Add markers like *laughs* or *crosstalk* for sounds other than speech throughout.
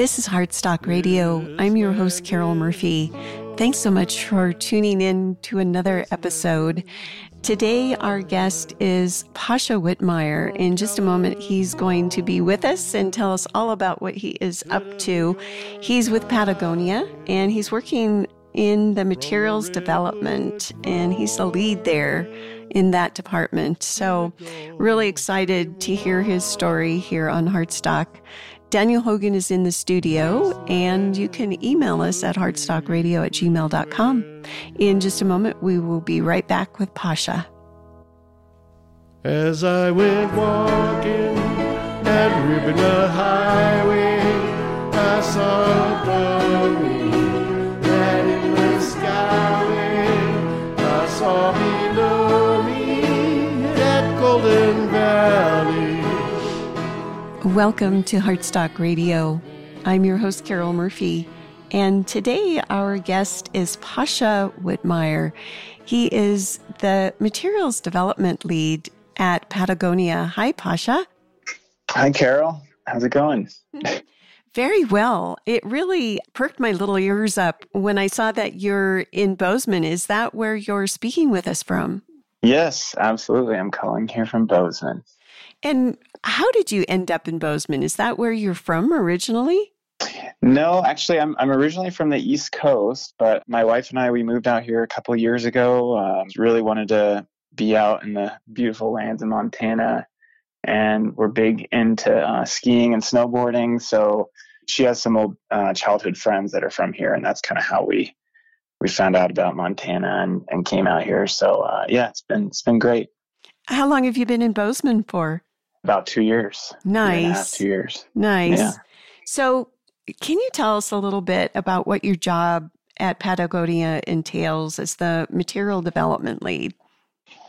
This is Heartstock Radio. I'm your host, Carol Murphy. Thanks so much for tuning in to another episode. Today, our guest is Pasha Whitmire. In just a moment, he's going to be with us and tell us all about what he is up to. He's with Patagonia and he's working in the materials development, and he's the lead there in that department. So, really excited to hear his story here on Heartstock. Daniel Hogan is in the studio, and you can email us at heartstockradio at gmail.com. In just a moment, we will be right back with Pasha. As I went walking that Ribbon Highway, I saw the saw below me that Golden Valley. Welcome to Heartstock Radio. I'm your host, Carol Murphy, and today our guest is Pasha Whitmire. He is the materials development lead at Patagonia. Hi, Pasha. Hi, Carol. How's it going? *laughs* Very well. It really perked my little ears up when I saw that you're in Bozeman. Is that where you're speaking with us from? Yes, absolutely. I'm calling here from Bozeman. And how did you end up in Bozeman? Is that where you're from originally? No, actually, I'm I'm originally from the East Coast, but my wife and I we moved out here a couple years ago. Um, really wanted to be out in the beautiful lands of Montana, and we're big into uh, skiing and snowboarding. So she has some old uh, childhood friends that are from here, and that's kind of how we we found out about Montana and, and came out here. So uh, yeah, it's been it's been great. How long have you been in Bozeman for? About two years. Year and a half, Nice. two years. Nice. Yeah. So, can you tell us a little bit about what your job at Patagonia entails as the material development lead?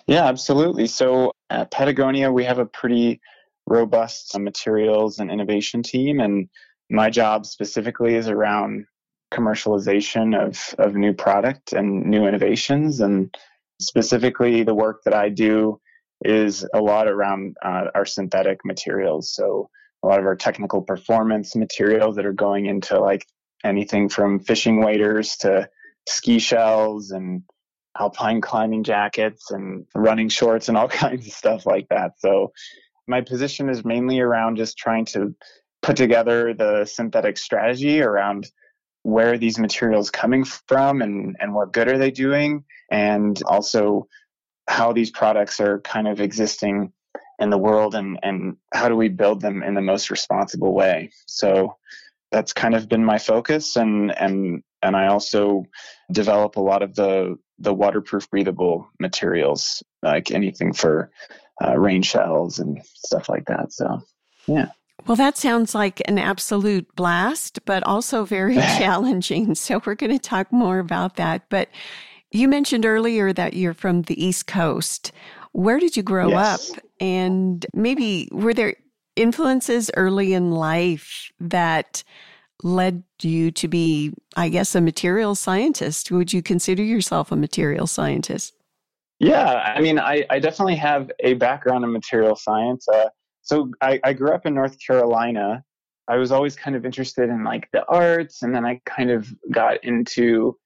Yeah, absolutely. So at Patagonia, we have a pretty robust uh, materials and innovation team, and my job specifically is around commercialization of, of new product and new innovations. And specifically, the work that I do is a lot around uh, our synthetic materials. So a lot of our technical performance materials that are going into like anything from fishing waders to ski shells and alpine climbing jackets and running shorts and all *laughs* kinds of stuff like that. So my position is mainly around just trying to put together the synthetic strategy around where these materials coming from and, and what good are they doing and also how these products are kind of existing in the world and, and how do we build them in the most responsible way. So that's kind of been my focus and and and I also develop a lot of the the waterproof breathable materials like anything for uh, rain shells and stuff like that. So yeah. Well, that sounds like an absolute blast, but also very *laughs* challenging. So, we're going to talk more about that. But you mentioned earlier that you're from the East Coast. Where did you grow Yes. up? And maybe were there influences early in life that led you to be, I guess, a material scientist? Would you consider yourself a material scientist? Yeah, I mean, I, I definitely have a background in material science. Uh, so I, I grew up in North Carolina. I was always kind of interested in like the arts, and then I kind of got into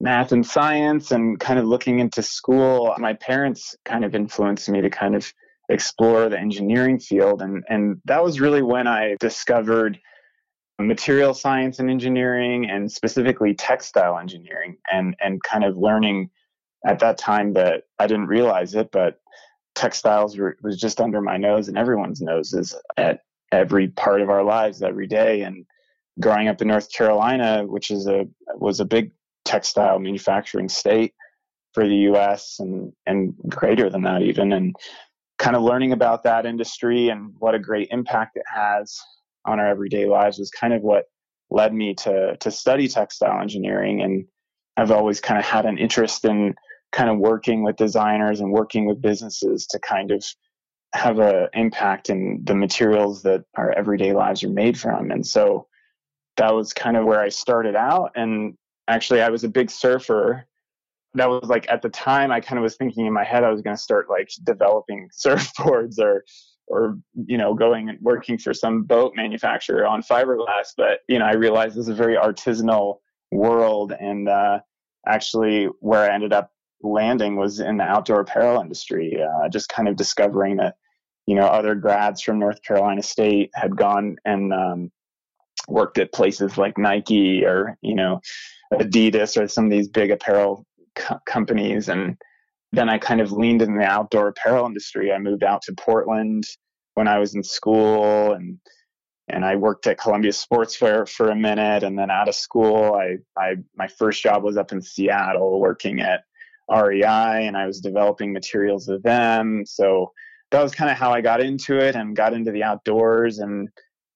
math and science and kind of looking into school. My parents kind of influenced me to kind of explore the engineering field, and and that was really when I discovered material science and engineering, and specifically textile engineering, and and kind of learning at that time that I didn't realize it, but textiles were, was just under my nose and everyone's noses at every part of our lives every day. And growing up in North Carolina, which is a was a big textile manufacturing state for the U.S. and and greater than that even, and kind of learning about that industry and what a great impact it has on our everyday lives was kind of what led me to to study textile engineering and I've always kind of had an interest in kind of working with designers and working with businesses to kind of have an impact in the materials that our everyday lives are made from. And so that was kind of where I started out. And actually, I was a big surfer. That was like at the time, I kind of was thinking in my head I was going to start like developing *laughs* surfboards or or you know going and working for some boat manufacturer on fiberglass but you know i realized this is a very artisanal world and uh, actually where i ended up landing was in the outdoor apparel industry uh, just kind of discovering that you know other grads from north carolina state had gone and um, worked at places like nike or you know adidas or some of these big apparel co- companies and then I kind of leaned in the outdoor apparel industry. I moved out to Portland when I was in school and and I worked at Columbia Sportswear for a minute and then out of school I, I my first job was up in Seattle working at REI and I was developing materials with them. So that was kind of how I got into it and got into the outdoors and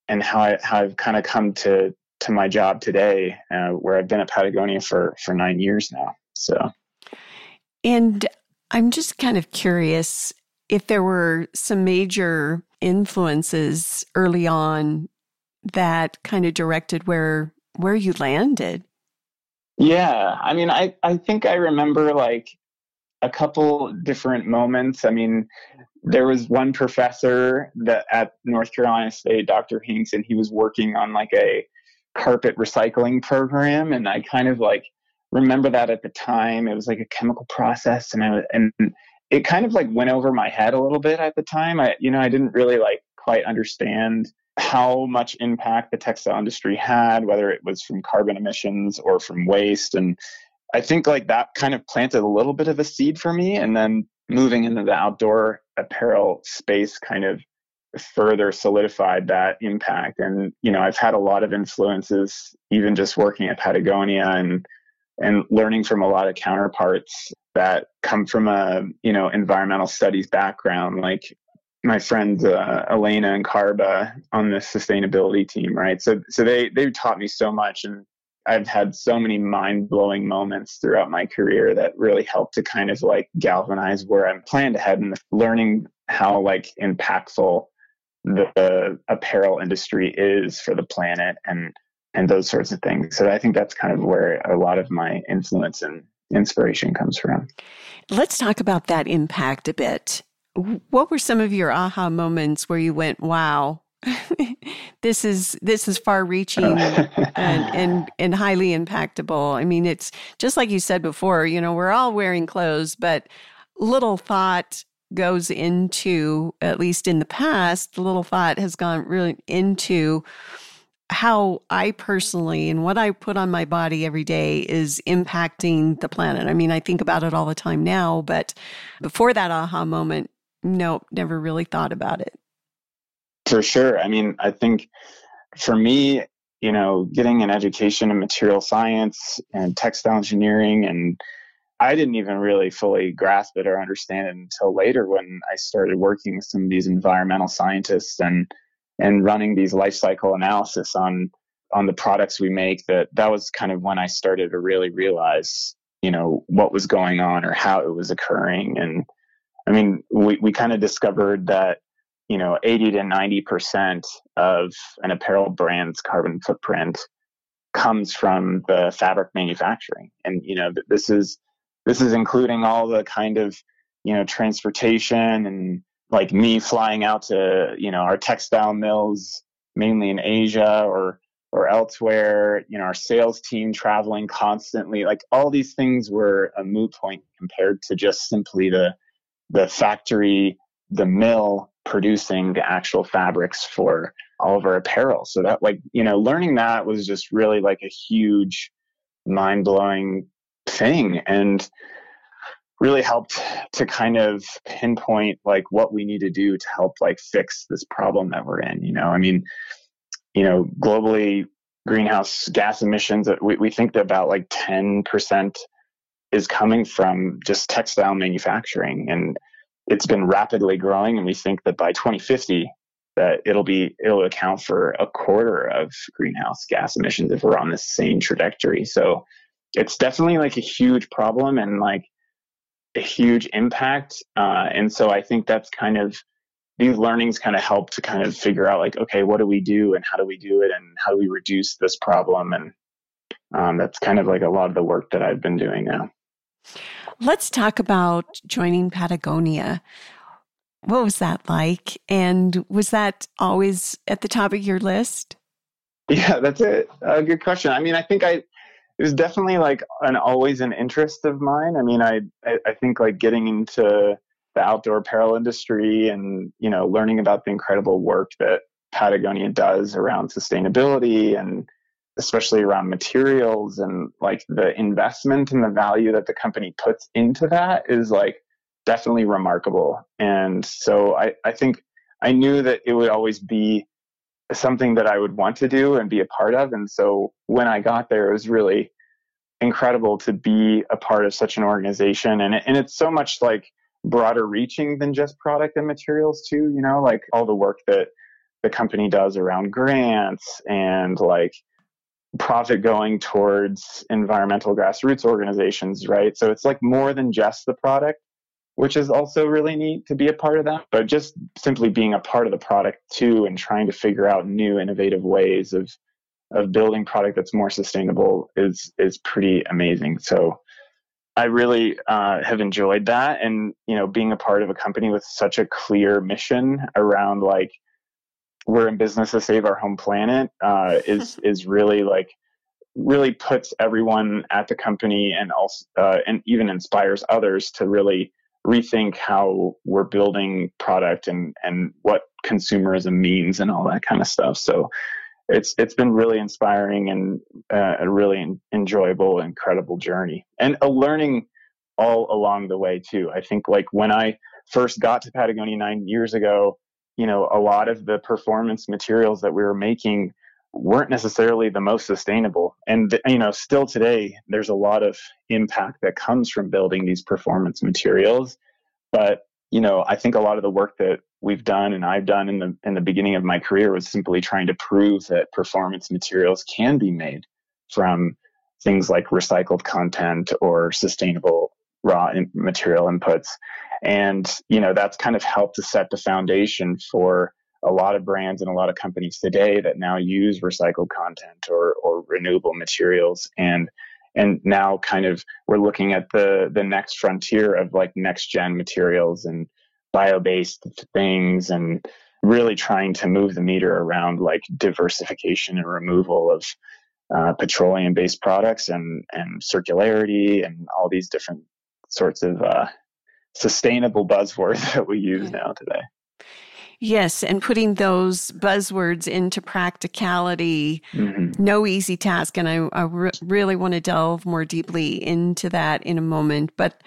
and how I how I've kind of come to to my job today, uh, where I've been at Patagonia for for nine years now. So, and I'm just kind of curious if there were some major influences early on that kind of directed where where you landed. Yeah, I mean, I I think I remember like a couple different moments. I mean, there was one professor that at North Carolina State, Dr. Hinks, and he was working on like a carpet recycling program, and I kind of like remember that at the time. It was like a chemical process, and I and it kind of like went over my head a little bit at the time. I you know I didn't really like quite understand how much impact the textile industry had, whether it was from carbon emissions or from waste, and I think like that kind of planted a little bit of a seed for me, and then moving into the outdoor apparel space kind of further solidified that impact. And you know i've had a lot of influences even just working at patagonia and and learning from a lot of counterparts that come from a you know environmental studies background. Like my friends uh, Elena and Carba on the sustainability team right? So so they they've taught me so much and I've had so many mind blowing moments throughout my career that really helped to kind of like galvanize where I'm planned ahead and learning how like impactful the uh, apparel industry is for the planet and and those sorts of things. So I think that's kind of where a lot of my influence and inspiration comes from. Let's talk about that impact a bit. What were some of your aha moments where you went, "Wow, *laughs* this is this is far reaching *laughs* and, and and highly impactable." I mean, it's just like you said before, you know, we're all wearing clothes, but little thought goes into at least in the past, the little thought has gone really into how I personally and what I put on my body every day is impacting the planet. I mean, I think about it all the time now, but before that aha moment, nope, never really thought about it. For sure. I mean, I think for me, you know, getting an education in material science and textile engineering and I didn't even really fully grasp it or understand it until later when I started working with some of these environmental scientists and and running these life cycle analysis on on the products we make that that was kind of when I started to really realize you know what was going on or how it was occurring. And I mean we we kind of discovered that you know 80 to 90 percent of an apparel brand's carbon footprint comes from the fabric manufacturing. And you know this is this is including all the kind of you know transportation and like me flying out to you know our textile mills mainly in Asia or or elsewhere, you know, our sales team traveling constantly, like all these things were a moot point compared to just simply the the factory, the mill producing the actual fabrics for all of our apparel. So that like, you know, learning that was just really like a huge mind blowing thing. And really helped to kind of pinpoint like what we need to do to help like fix this problem that we're in you know i mean you know globally greenhouse gas emissions uh, we, we think that about like 10% is coming from just textile manufacturing and it's been rapidly growing and we think that by 2050 that it'll be it'll account for a quarter of greenhouse gas emissions if we're on the same trajectory so it's definitely like a huge problem and like a huge impact. Uh, and so I think that's kind of these learnings kind of help to kind of figure out like, okay, what do we do and how do we do it and how do we reduce this problem? And um, that's kind of like a lot of the work that I've been doing now. Let's talk about joining Patagonia. What was that like? And was that always at the top of your list? Yeah, that's a, a good question. I mean, I think I, it was definitely like an always an interest of mine. I mean, I, I, think like getting into the outdoor apparel industry and, you know, learning about the incredible work that Patagonia does around sustainability and especially around materials and like the investment and the value that the company puts into that is like definitely remarkable. And so I, I think I knew that it would always be something that I would want to do and be a part of. And so when I got there, it was really incredible to be a part of such an organization. And, and it's so much like broader reaching than just product and materials too, you know, like all the work that the company does around grants and like profit going towards environmental grassroots organizations, right? So it's like more than just the product, which is also really neat to be a part of that, but just simply being a part of the product too and trying to figure out new innovative ways of of building product that's more sustainable is is pretty amazing. So I really uh, have enjoyed that, and you know, being a part of a company with such a clear mission around like we're in business to save our home planet uh, is *laughs* is really like really puts everyone at the company and also uh, and even inspires others to really rethink how we're building product and and what consumerism means and all that kind of stuff. So it's it's been really inspiring and uh, a really enjoyable, incredible journey and a learning all along the way too. I think like when I first got to Patagonia nine years ago, you know, a lot of the performance materials that we were making weren't necessarily the most sustainable. And, you know, still today, there's a lot of impact that comes from building these performance materials. But, you know, I think a lot of the work that we've done and I've done in the, in the beginning of my career was simply trying to prove that performance materials can be made from things like recycled content or sustainable raw material inputs. And, you know, that's kind of helped to set the foundation for a lot of brands and a lot of companies today that now use recycled content or, or renewable materials. And, and now kind of we're looking at the, the next frontier of like next gen materials and bio-based things and really trying to move the meter around like diversification and removal of uh, petroleum based products and, and circularity and all these different sorts of uh, sustainable buzzwords *laughs* that we use now today. Yes, and putting those buzzwords into practicality, mm-hmm. no easy task. And I, I re- really want to delve more deeply into that in a moment. But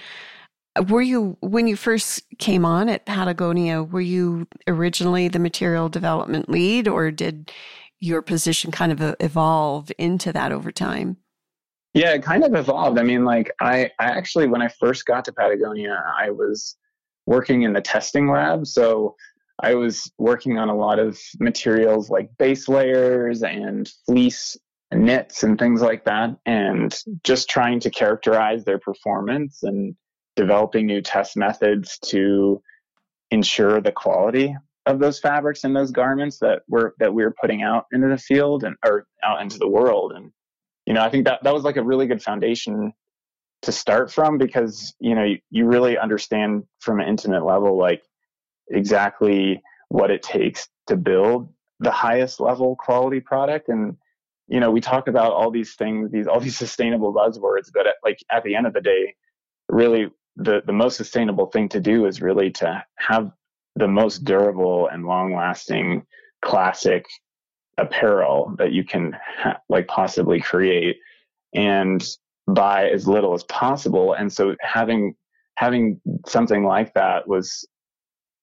were you, when you first came on at Patagonia, were you originally the material development lead or did your position kind of evolve into that over time? Yeah, it kind of evolved. I mean, like I, I actually, when I first got to Patagonia, I was working in the testing lab. So I was working on a lot of materials like base layers and fleece knits and things like that, and just trying to characterize their performance and developing new test methods to ensure the quality of those fabrics and those garments that we're that we we're putting out into the field and or out into the world. And you know, I think that that was like a really good foundation to start from because, you know, you, you really understand from an intimate level, like exactly what it takes to build the highest level quality product. And, you know, we talk about all these things, these, all these *laughs* sustainable buzzwords, but at, like at the end of the day, really the, the most sustainable thing to do is really to have the most durable and long lasting classic apparel that you can ha- like possibly create and buy as little as possible and so having having something like that was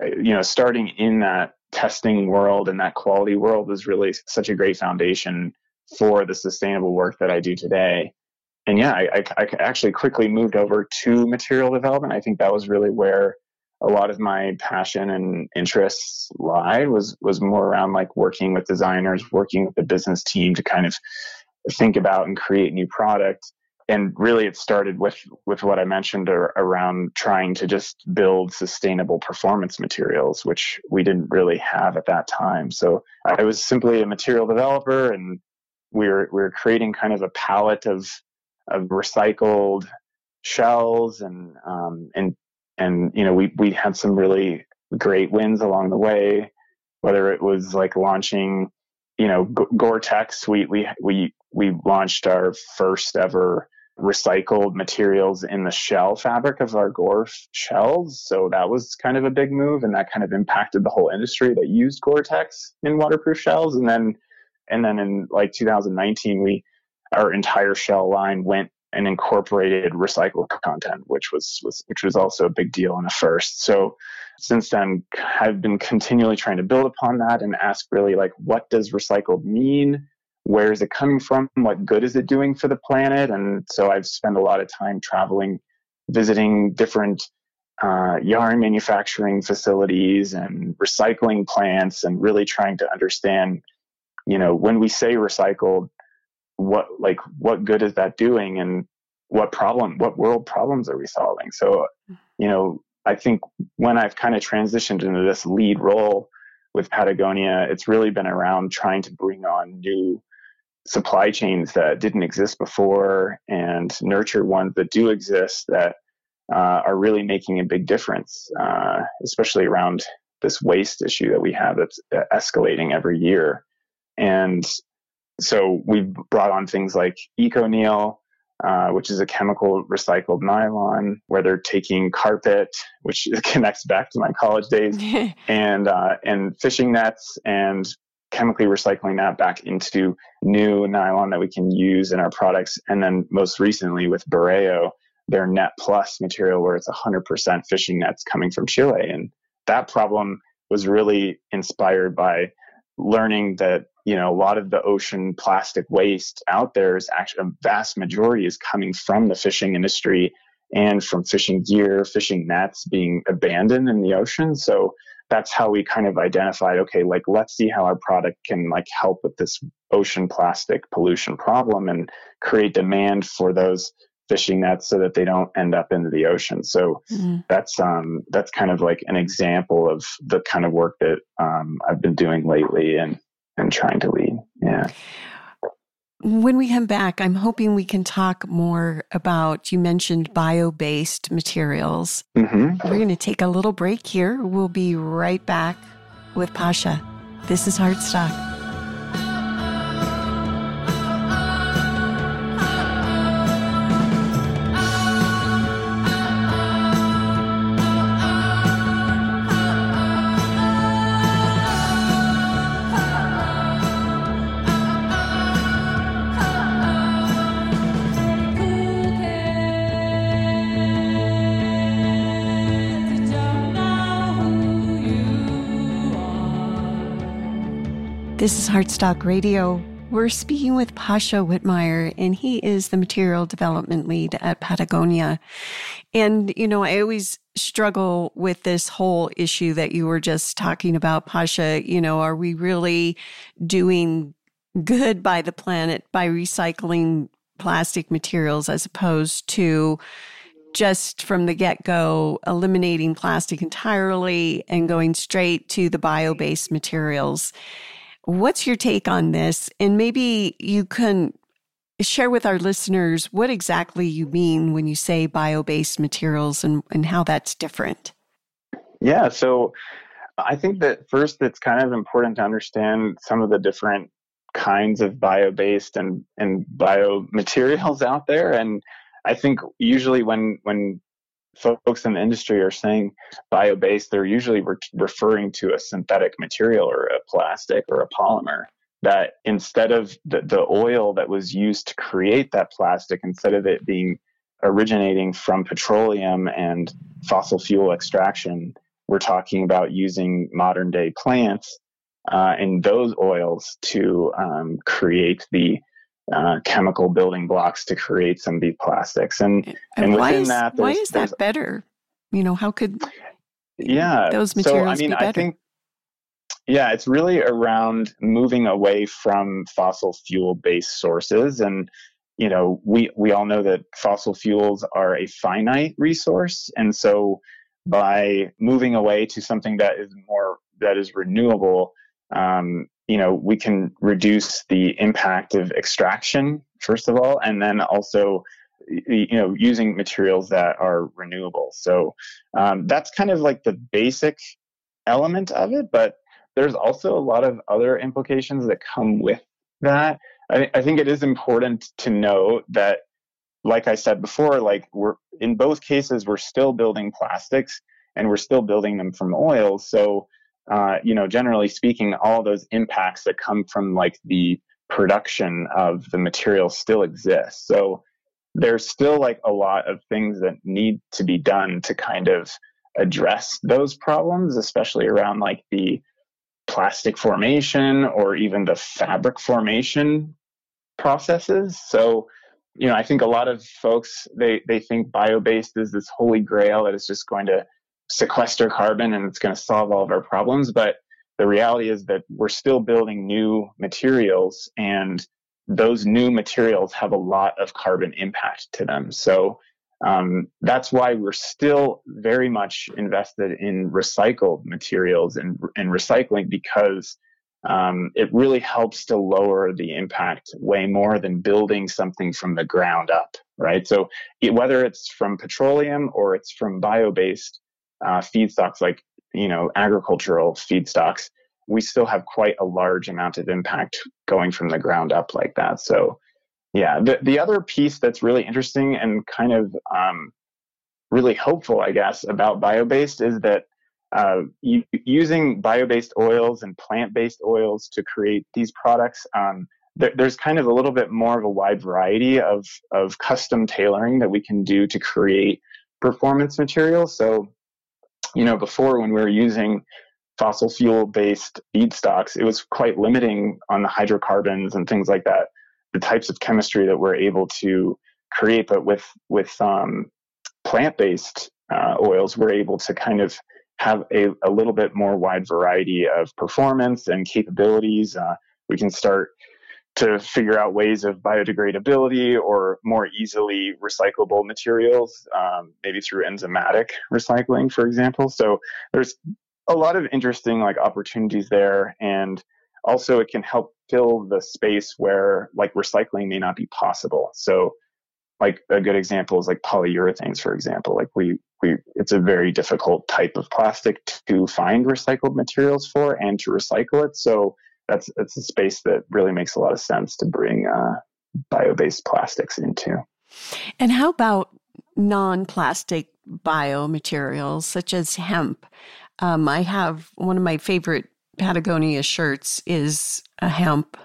Uh, you know starting in that testing world and that quality world was really such a great foundation for the sustainable work that I do today. And yeah, I, I, I actually quickly moved over to material development. I think that was really where a lot of my passion and interests lie was was more around like working with designers, working with the business team to kind of think about and create new product. And really, it started with with what I mentioned around trying to just build sustainable performance materials, which we didn't really have at that time. So I was simply a material developer, and we were we were creating kind of a palette of of recycled shells and um, and and you know we we had some really great wins along the way, whether it was like launching, you know, Gore-Tex. We we we we launched our first ever recycled materials in the shell fabric of our Gore shells. So that was kind of a big move, and that kind of impacted the whole industry that used Gore-Tex in waterproof shells. And then, and then in like 2019, we our entire shell line went and incorporated recycled content, which was, was which was also a big deal and a first. So since then, I've been continually trying to build upon that and ask really like, what does recycled mean? Where is it coming from? What good is it doing for the planet? And so I've spent a lot of time traveling, visiting different uh, yarn manufacturing facilities and recycling plants, and really trying to understand, you know, when we say recycled, what like what good is that doing and what problem what world problems are we solving so you know i think when i've kind of transitioned into this lead role with patagonia it's really been around trying to bring on new supply chains that didn't exist before and nurture ones that do exist that uh, are really making a big difference uh, especially around this waste issue that we have that's escalating every year. And so we've brought on things like ECONYL, uh, which is a chemical recycled nylon, where they're taking carpet, which *laughs* connects back to my college days, *laughs* and uh, and fishing nets and chemically recycling that back into new nylon that we can use in our products. And then most recently with Bureo, their NetPlus material, where it's 100% fishing nets coming from Chile, and that problem was really inspired by learning that you know, a lot of the ocean plastic waste out there is actually a vast majority is coming from the fishing industry and from fishing gear, fishing nets being abandoned in the ocean. So that's how we kind of identified, okay, like let's see how our product can like help with this ocean plastic pollution problem and create demand for those fishing nets so that they don't end up into the ocean. So mm-hmm. that's um that's kind of like an example of the kind of work that um, I've been doing lately and and trying to lead. Yeah. When we come back, I'm hoping we can talk more about you mentioned bio based materials. Mm-hmm. We're going to take a little break here. We'll be right back with Pasha. This is Heartstock. Heartstock Radio. We're speaking with Pasha Whitmire, and he is the material development lead at Patagonia. And, you know, I always struggle with this whole issue that you were just talking about, Pasha. You know, are we really doing good by the planet by recycling plastic materials as opposed to just from the get go eliminating plastic entirely and going straight to the bio based materials? What's your take on this? And maybe you can share with our listeners what exactly you mean when you say bio based materials and, and how that's different. Yeah, so I think that first it's kind of important to understand some of the different kinds of bio based and, and biomaterials *laughs* out there. And I think usually when when folks in the industry are saying bio-based, they're usually re- referring to a synthetic material or a plastic or a polymer that instead of the, the oil that was used to create that plastic, instead of it being originating from petroleum and fossil fuel extraction, we're talking about using modern day plants uh, and those oils to um, create the uh, chemical building blocks to create some of these plastics. And and, and within is, that, why is that better? You know, how could yeah those materials so, I mean, be better? I think yeah, it's really around moving away from fossil fuel based sources and you know, we we all know that fossil fuels are a finite resource and so by moving away to something that is more that is renewable um, you know, we can reduce the impact of extraction, first of all, and then also, you know, using materials that are renewable. So um, that's kind of like the basic element of it, but there's also a lot of other implications that come with that. I, I think it is important to know that, like I said before, like we're in both cases, we're still building plastics and we're still building them from oil So, uh, you know, generally speaking, all those impacts that come from like the production of the material still exist. So there's still like a lot of things that need to be done to kind of address those problems, especially around like the plastic formation or even the fabric formation processes. So, you know, I think a lot of folks they they think bio-based is this holy grail that is just going to sequester carbon and it's going to solve all of our problems, but the reality is that we're still building new materials and those new materials have a lot of carbon impact to them. So um, that's why we're still very much invested in recycled materials and, and recycling because um, it really helps to lower the impact way more than building something from the ground up, right? So it, whether it's from petroleum or it's from bio-based uh, feedstocks like you know agricultural feedstocks, we still have quite a large amount of impact going from the ground up like that. So yeah, the, the other piece that's really interesting and kind of um, really hopeful, I guess, about bio-based is that uh, using bio-based oils and plant-based oils to create these products, um, th- there's kind of a little bit more of a wide variety of of custom tailoring that we can do to create performance materials. So, you know, before when we were using fossil fuel based feedstocks, it was quite limiting on the hydrocarbons and things like that the types of chemistry that we're able to create. But with with um, plant based uh, oils, we're able to kind of have a, a little bit more wide variety of performance and capabilities. Uh, we can start to figure out ways of biodegradability or more easily recyclable materials, um, maybe through enzymatic recycling, for example. So there's a lot of interesting like opportunities there, and also it can help fill the space where like recycling may not be possible. So like a good example is like polyurethanes, for example. Like we, we, it's a very difficult type of plastic to find recycled materials for and to recycle it. So that's, that's a space that really makes a lot of sense to bring uh, bio-based plastics into. And how about non-plastic biomaterials such as hemp? Um, I have one of my favorite Patagonia shirts is a hemp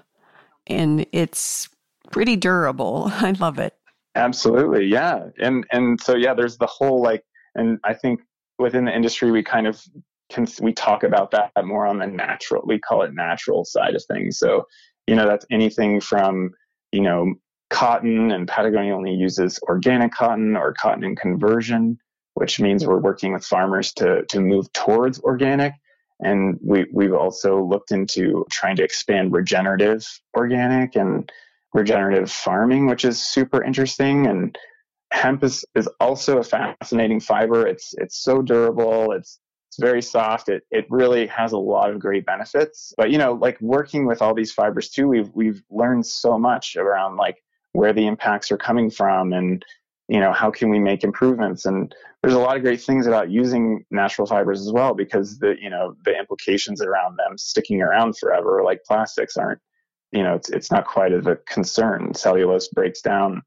and it's pretty durable. *laughs* I love it. Absolutely. Yeah. And and so yeah, there's the whole like and I think within the industry we kind of can we talk about that more on the natural we call it natural side of things. So, you know, that's anything from, you know, cotton and Patagonia only uses organic cotton or cotton in conversion, which means we're working with farmers to to move towards organic and we, we've also looked into trying to expand regenerative organic and regenerative farming, which is super interesting. And hemp is, is also a fascinating fiber. It's, it's so durable. It's, it's very soft. It, it really has a lot of great benefits. But, you know, like working with all these fibers too, we've, we've learned so much around like where the impacts are coming from and you know how can we make improvements and there's a lot of great things about using natural fibers as well because the you know the implications around them sticking around forever like plastics aren't you know it's, it's not quite as a concern cellulose breaks down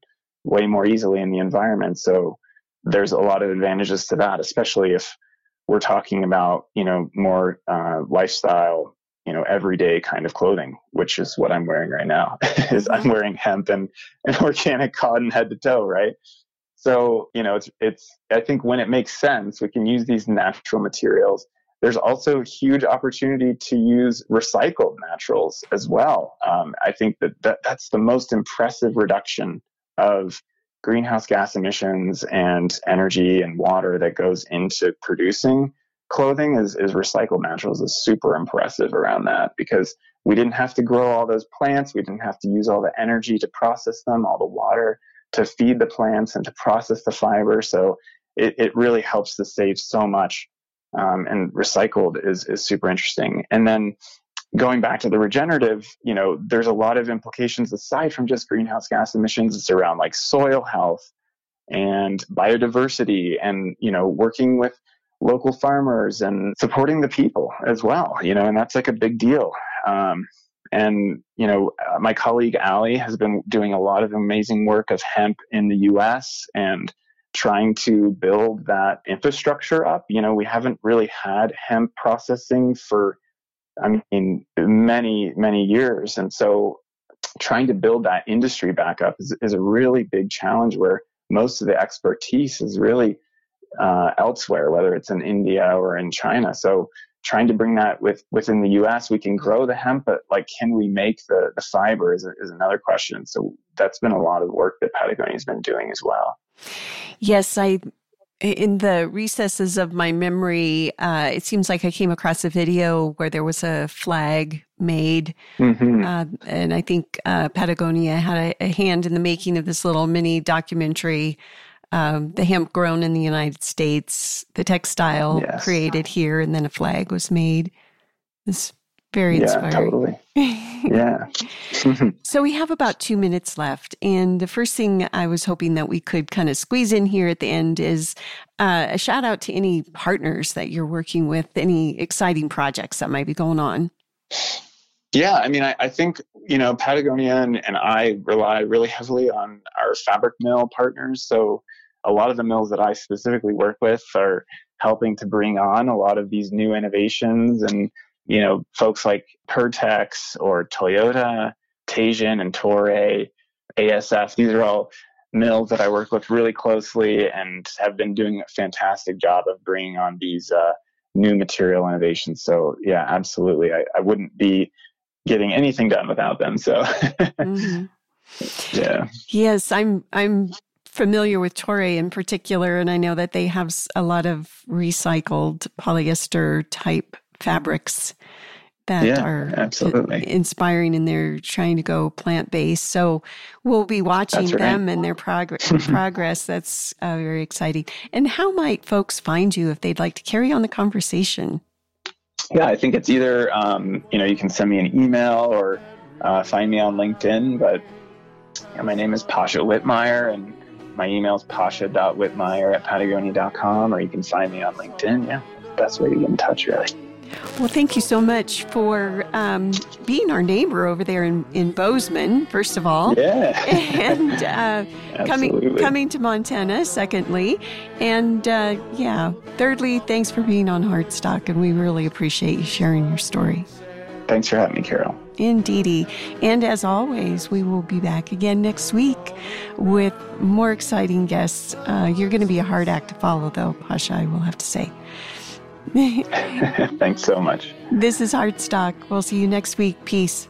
way more easily in the environment so there's a lot of advantages to that especially if we're talking about you know more uh, lifestyle you know everyday kind of clothing which is what i'm wearing right now *laughs* is i'm mm-hmm. wearing hemp and, and *laughs* organic cotton head to toe right so, you know, it's, it's, I think when it makes sense, we can use these natural materials. There's also huge opportunity to use recycled naturals as well. Um, I think that, that that's the most impressive reduction of greenhouse gas emissions and energy and water that goes into producing clothing is, is recycled naturals is super impressive around that because we didn't have to grow all those plants. We didn't have to use all the energy to process them, all the water to feed the plants and to process the fiber. So it, it really helps to save so much. Um, and recycled is, is super interesting. And then going back to the regenerative, you know, there's a lot of implications aside from just greenhouse gas emissions. It's around like soil health and biodiversity and, you know, working with local farmers and supporting the people as well, you know, and that's like a big deal. Um, and, you know, uh, my colleague Ali has been doing a lot of amazing work of hemp in the US and trying to build that infrastructure up. You know, we haven't really had hemp processing for, I mean, many, many years. And so trying to build that industry back up is, is a really big challenge where most of the expertise is really uh, elsewhere, whether it's in India or in China. So trying to bring that with within the U.S. We can grow the hemp, but like, can we make the the fiber is, is another question. So that's been a lot of work that Patagonia has been doing as well. Yes, I in the recesses of my memory, uh, it seems like I came across a video where there was a flag made. Mm-hmm. Uh, and I think uh, Patagonia had a, a, hand in the making of this little mini documentary. Um, the hemp grown in the United States, the textile yes. created here, and then a flag was made. It's very inspiring. *laughs* Yeah, totally. *laughs* yeah. so we have about two minutes left. And the first thing I was hoping that we could kind of squeeze in here at the end is uh, a shout out to any partners that you're working with, any exciting projects that might be going on. Yeah, I mean, I, I think, you know, Patagonia and, and I rely really heavily on our fabric mill partners. So a lot of the mills that I specifically work with are helping to bring on a lot of these new innovations and you know, folks like Pertex or Toyota, Teijin and Toray, ASF, these are all mills that I work with really closely and have been doing a fantastic job of bringing on these uh, new material innovations. So yeah, absolutely. I, I, wouldn't be getting anything done without them. So mm-hmm. *laughs* yeah. Yes, I'm I'm familiar with Toray in particular, and I know that they have a lot of recycled polyester type fabrics that yeah, are absolutely inspiring and they're trying to go plant based. So we'll be watching right. them and their progress. *laughs* progress. That's uh, very exciting. And how might folks find you if they'd like to carry on the conversation? Yeah, I think it's either um, you know you can send me an email or uh, find me on LinkedIn. But yeah, my name is Pasha Whitmire and my email is pasha.whitmire at patagonia.com or you can find me on LinkedIn. Yeah, best way to get in touch really. Well, thank you so much for um, being our neighbor over there in, in Bozeman, first of all. Yeah. *laughs* and uh, *laughs* coming coming to Montana, secondly. And uh, yeah, thirdly, thanks for being on Heartstock, and we really appreciate you sharing your story. Thanks for having me, Carol. Indeedy. And as always, we will be back again next week with more exciting guests. Uh, you're going to be a hard act to follow, though, Pasha, I will have to say. *laughs* Thanks so much. This is Heartstock. We'll see you next week. Peace.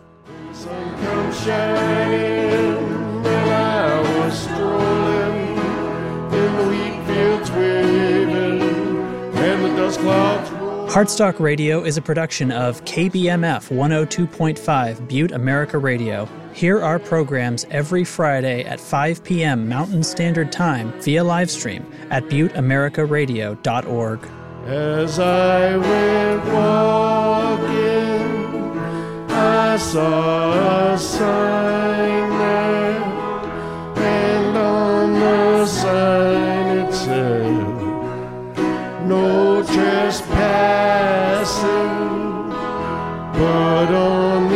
Heartstock Radio is a production of KBMF 102.5 Butte America Radio. Hear our programs every Friday at 5 p.m. Mountain Standard Time via livestream at butteamericaradio.org. As I went walking, I saw a sign there, and on the sign it said, No trespassing, but on